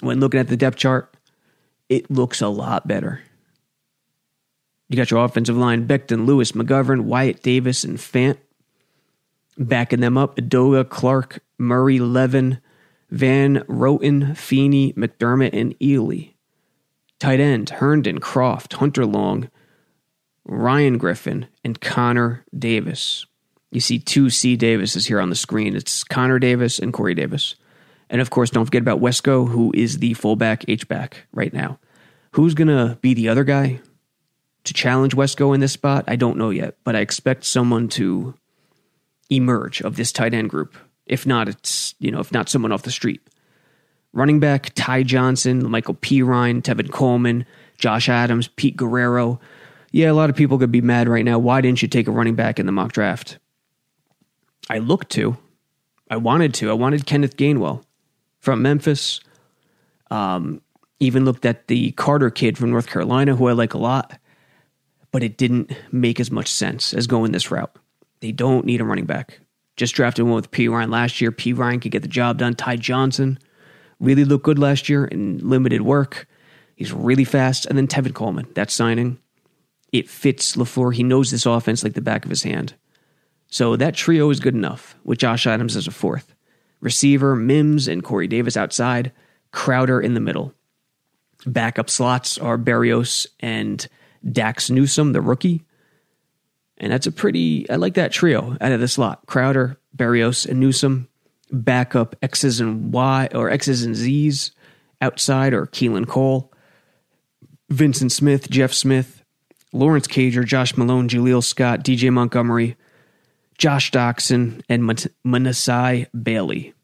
Speaker 1: When looking at the depth chart, it looks a lot better. You got your offensive line, Becton, Lewis, McGovern, Wyatt Davis, and Fant. Backing them up, Edoga, Clark, Murray, Levin, Van Roten, Feeney, McDermott, and Ealy. Tight end, Herndon, Kroft, Hunter Long, Ryan Griffin, and Connor Davis. You see two C Davises here on the screen. It's Connor Davis and Corey Davis. And of course, don't forget about Wesco, who is the fullback H back right now. Who's going to be the other guy to challenge Wesco in this spot? I don't know yet, but I expect someone to emerge of this tight end group. If not, it's, you know, if not someone off the street. Running back, Ty Johnson, La'Mical Perine, Tevin Coleman, Josh Adams, Pete Guerrero. Yeah, a lot of people could be mad right now. Why didn't you take a running back in the mock draft? I looked to. I wanted to. I wanted Kenneth Gainwell from Memphis. Um, even looked at the Carter kid from North Carolina, who I like a lot, but it didn't make as much sense as going this route. They don't need a running back. Just drafted one with Perine last year. Perine could get the job done. Ty Johnson really looked good last year in limited work. He's really fast. And then Tevin Coleman, that signing, it fits LaFleur. He knows this offense like the back of his hand. So that trio is good enough with Josh Adams as a fourth. Receiver, Mims and Corey Davis outside, Crowder in the middle. Backup slots are Berrios and Dazz Newsome, the rookie. And that's a pretty, I like that trio out of the slot. Crowder, Berrios, and Newsome. Backup X's and Y or X's and Z's outside or Keelan Cole. Vyncint Smith, Jeff Smith, Lawrence Cager, Josh Malone, Jaleel Scott, DJ Montgomery, Josh Doctson, and Manasseh Bailey.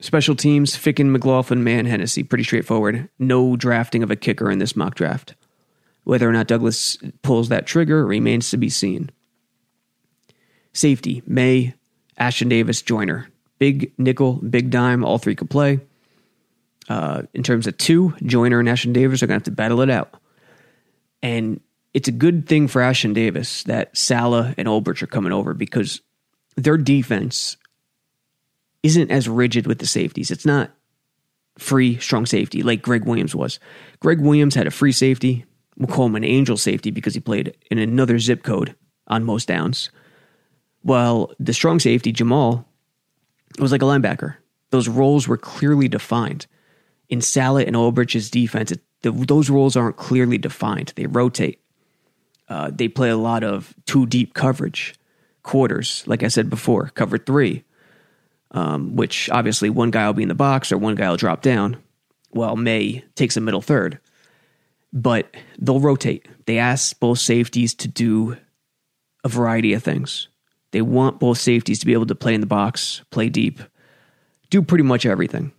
Speaker 1: Special teams, Ficken, McLaughlin, Mann, Hennessy. Pretty straightforward. No drafting of a kicker in this mock draft. Whether or not Douglas pulls that trigger remains to be seen. Safety, Maye, Ashtyn Davis, Joyner. Big nickel, big dime, all three could play. Uh, in terms of two, Joyner and Ashtyn Davis are going to have to battle it out. And it's a good thing for Ashtyn Davis that Saleh and Ulbrich are coming over because their defense isn't as rigid with the safeties. It's not free, strong safety like Gregg Williams was. Gregg Williams had a free safety. We'll call him an angel safety because he played in another zip code on most downs. While the strong safety, Jamal, was like a linebacker. Those roles were clearly defined. In Saleh and Ulbrich's defense, it, the, those roles aren't clearly defined. They rotate. Uh, they play a lot of two deep coverage quarters, like I said before, cover three, um, which obviously one guy will be in the box or one guy will drop down, while Maye takes a middle third. But they'll rotate. They ask both safeties to do a variety of things. They want both safeties to be able to play in the box, play deep, do pretty much everything.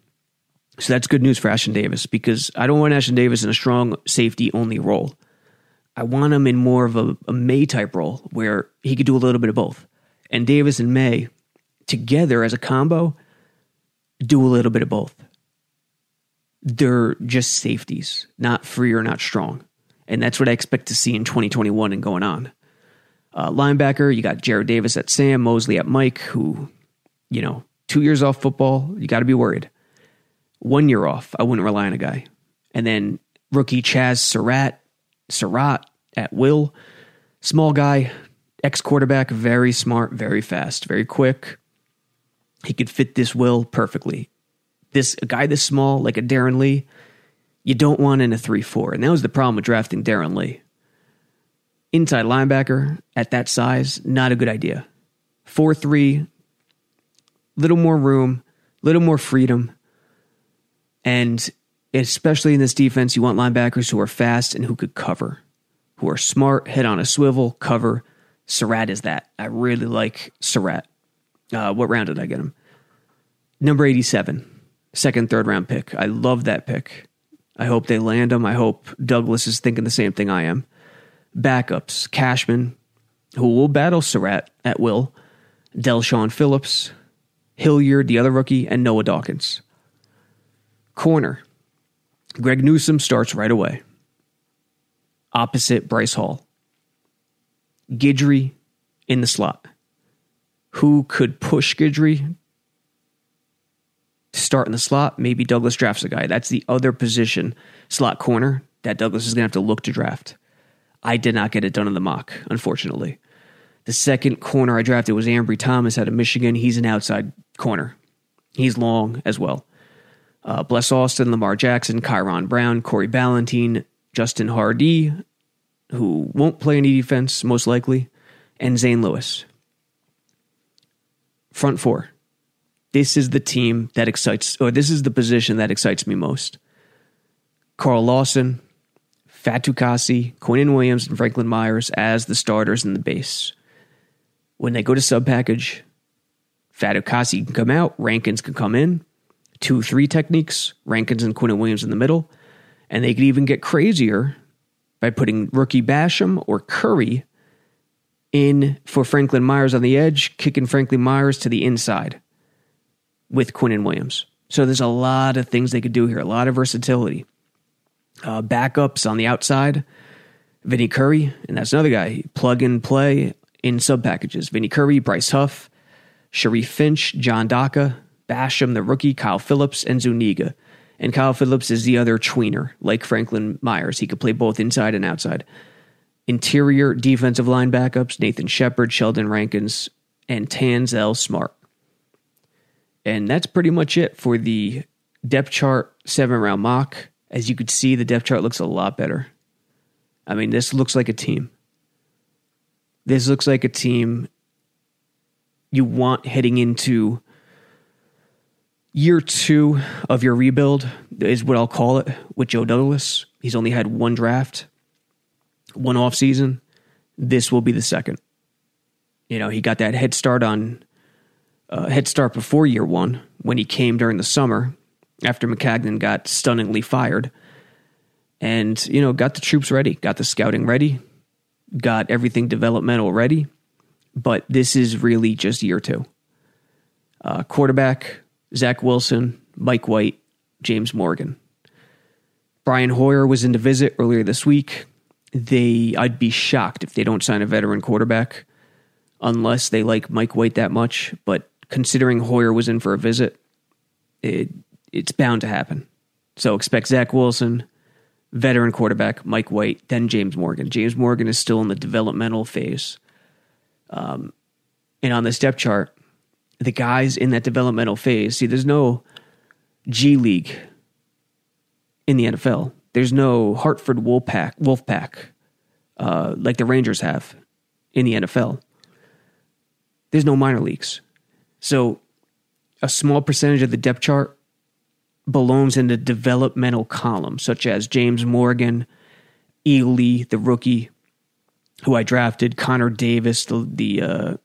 Speaker 1: So that's good news for Ashtyn Davis because I don't want Ashtyn Davis in a strong safety only role. I want him in more of a, a Maye type role where he could do a little bit of both. And Davis and Maye together as a combo do a little bit of both. They're just safeties, not free or not strong. And that's what I expect to see in 2021 and going on. Uh, linebacker, you got Jarrad Davis at Sam, Mosley at Mike, who, you know, two years off football, you got to be worried. One year off, I wouldn't rely on a guy. And then rookie Chaz Surratt, Surratt at will. Small guy, ex quarterback, very smart, very fast, very quick. He could fit this will perfectly. This a guy this small, like a Darren Lee, you don't want in a 3 4. And that was the problem with drafting Darren Lee inside linebacker at that size, not a good idea. 4 3, little more room, little more freedom. And especially in this defense, you want linebackers who are fast and who could cover, who are smart, head on a swivel, cover. Surratt is that. I really like Surratt. Uh, what round did I get him? Number 87, second, third round pick. I love that pick. I hope they land him. I hope Douglas is thinking the same thing I am backups Cashman, who will battle Surratt at will, Del'Shawn Phillips, Hilliard, the other rookie, and Noah Dawkins. Corner Greg Newsome starts right away, opposite Bryce Hall. Guidry in the slot. Who could push Guidry to start in the slot? Maybe Douglas drafts a guy. That's the other position, slot corner, that Douglas is going to have to look to draft. I did not get it done in the mock, unfortunately. The second corner I drafted was Ambry Thomas out of Michigan. He's an outside corner. He's long as well. Uh, Bless Austin, Lamar Jackson, Kyron Brown, Corey Ballentine, Justin Hardy, who won't play any defense most likely, and Zane Lewis. front four. This is the team that excites, or this is the position that excites me most. Carl Lawson, Fatu Fatukasi, Quinnen Williams, and Franklin Myers as the starters in the base. When they go to sub package, Fatukasi can come out, Rankins can come in. Two three techniques, Rankins and Quinnen Williams in the middle. And they could even get crazier by putting rookie Basham or Curry in for Franklin Myers on the edge, kicking Franklin Myers to the inside with Quinnen Williams. So there's a lot of things they could do here, a lot of versatility. Uh, backups on the outside, Vinnie Curry, and that's another guy. Plug and play in sub packages. Vinnie Curry, Bryce Huff, Sharif Finch, John Daka, Basham, the rookie, Kyle Phillips, and Zuniga. And Kyle Phillips is the other tweener, like Franklin Myers. He could play both inside and outside. Interior defensive line backups Nathan Shepherd, Sheldon Rankins, and Tanzel Smart. And that's pretty much it for the depth chart seven round mock. As you could see, the depth chart looks a lot better. I mean, this looks like a team. This looks like a team you want heading into year two of your rebuild, is what I'll call it, with Joe Douglas. He's only had one draft, one off season. This will be the second. You know, he got that head start on uh, head start before year one when he came during the summer after Maccagnan got stunningly fired. And, you know, got the troops ready, got the scouting ready, got everything developmental ready. But this is really just year two. Uh, quarterback, Zach Wilson, Mike White, James Morgan. Brian Hoyer was in to visit earlier this week. They I'd be shocked if they don't sign a veteran quarterback unless they like Mike White that much, but considering Hoyer was in for a visit, it, it's bound to happen. So expect Zach Wilson, veteran quarterback, Mike White, then James Morgan. James Morgan is still in the developmental phase. Um, and on the step chart, the guys in that developmental phase, see, there's no G League in the NFL. There's no Hartford Wolfpack, Wolfpack uh, like the Rangers have in the NFL. There's no minor leagues. So a small percentage of the depth chart belongs in the developmental column, such as James Morgan, Ealy, the rookie, who I drafted, Connor Davis, the the uh,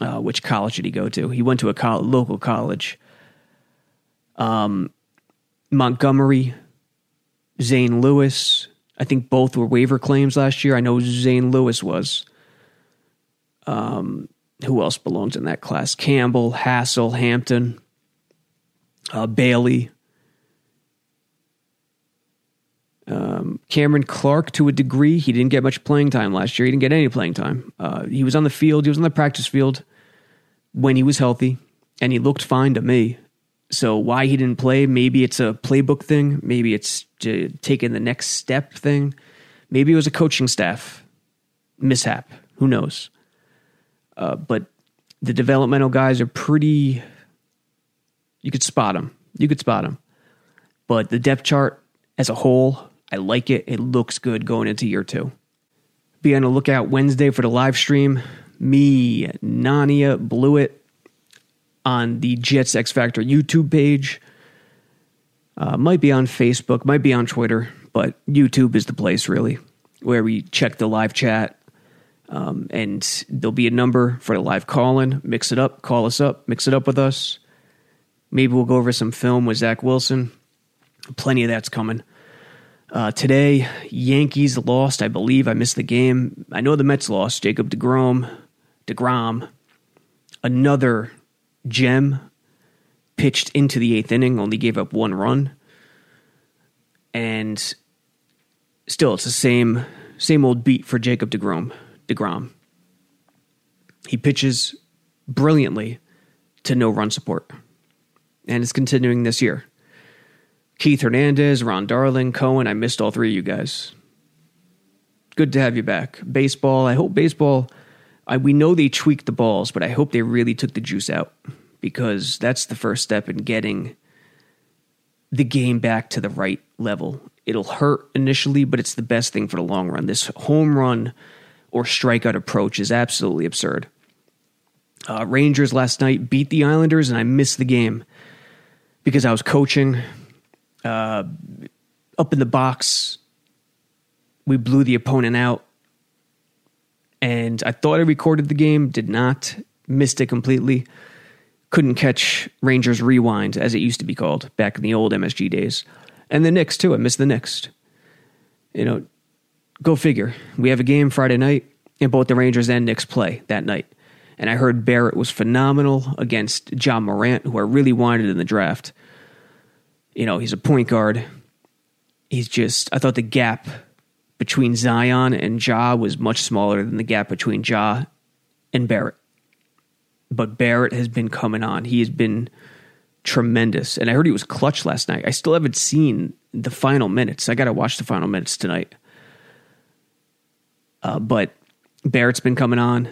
Speaker 1: uh, which college did he go to? He went to a co- local college. Um, Montgomery, Zane Lewis. I think both were waiver claims last year. I know Zane Lewis was. Um, who else belongs in that class? Campbell, Hassel, Hampton, uh, Bailey, um, Cameron Clark to a degree. He didn't get much playing time last year. He didn't get any playing time. Uh, he was on the field. He was on the practice field when he was healthy, and he looked fine to me. So why he didn't play? Maybe it's a playbook thing. Maybe it's taking the next step thing. Maybe it was a coaching staff mishap. Who knows? Uh, but the developmental guys are pretty. You could spot them. You could spot them. But the depth chart as a whole, I like it. It looks good going into year two. Be on the lookout Wednesday for the live stream. Me, Nania, Blewett on the Jets X Factor YouTube page. Uh, might be on Facebook, might be on Twitter, but YouTube is the place really where we check the live chat, um, and there'll be a number for the live call in. Mix it up, call us up, mix it up with us. Maybe we'll go over some film with Zach Wilson. Plenty of that's coming. Uh, today, Yankees lost. I believe I missed the game. I know the Mets lost. Jacob DeGrom, DeGrom, another gem, pitched into the eighth inning. Only gave up one run, and still, it's the same same old beat for Jacob DeGrom DeGrom. He pitches brilliantly to no run support. And it's continuing this year. Keith Hernandez, Ron Darling, Cohen, I missed all three of you guys. Good to have you back. Baseball, I hope baseball, I, we know they tweaked the balls, but I hope they really took the juice out because that's the first step in getting the game back to the right level. It'll hurt initially, but it's the best thing for the long run. This home run or strikeout approach is absolutely absurd. Uh, Rangers last night beat the Islanders, and I missed the game because I was coaching. Uh, up in the box, we blew the opponent out. And I thought I recorded the game, did not, missed it completely. Couldn't catch Rangers Rewind, as it used to be called back in the old MSG days. And the Knicks, too. I missed the Knicks. You know, go figure. We have a game Friday night, and both the Rangers and Knicks play that night. And I heard Barrett was phenomenal against Ja Morant, who I really wanted in the draft. You know, he's a point guard. He's just, I thought the gap between Zion and Ja was much smaller than the gap between Ja and Barrett. But Barrett has been coming on. He has been tremendous. And I heard he was clutch last night. I still haven't seen the final minutes. I got to watch the final minutes tonight. Uh, but Barrett's been coming on.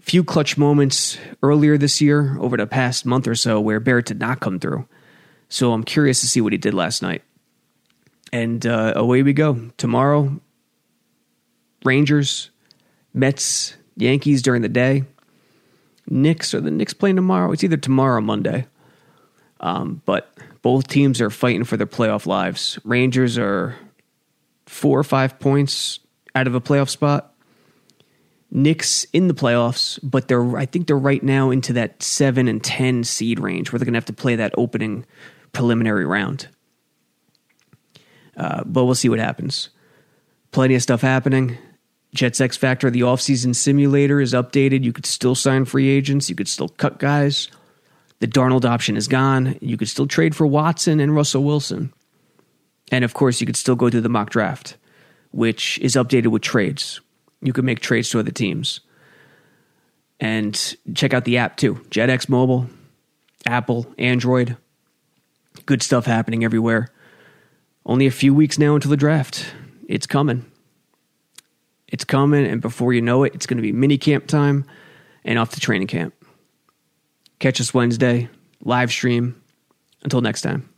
Speaker 1: Few clutch moments earlier this year, over the past month or so, where Barrett did not come through. So I'm curious to see what he did last night. And uh, away we go. Tomorrow, Rangers, Mets, Yankees during the day. Knicks, are the Knicks playing tomorrow? It's either tomorrow or Monday. Um, but both teams are fighting for their playoff lives. Rangers are four or five points out of a playoff spot. Knicks in the playoffs, but they're I think they're right now into that seven and ten seed range where they're gonna have to play that opening preliminary round. Uh, but we'll see what happens. Plenty of stuff happening. Jets X Factor, the offseason simulator is updated. You could still sign free agents. You could still cut guys. The Darnold option is gone. You could still trade for Watson and Russell Wilson. And of course, you could still go through the mock draft, which is updated with trades. You can make trades to other teams. And check out the app too JetX Mobile, Apple, Android. Good stuff happening everywhere. Only a few weeks now until the draft. It's coming. It's coming, and before you know it, it's going to be mini camp time and off to training camp. Catch us Wednesday, live stream. Until next time.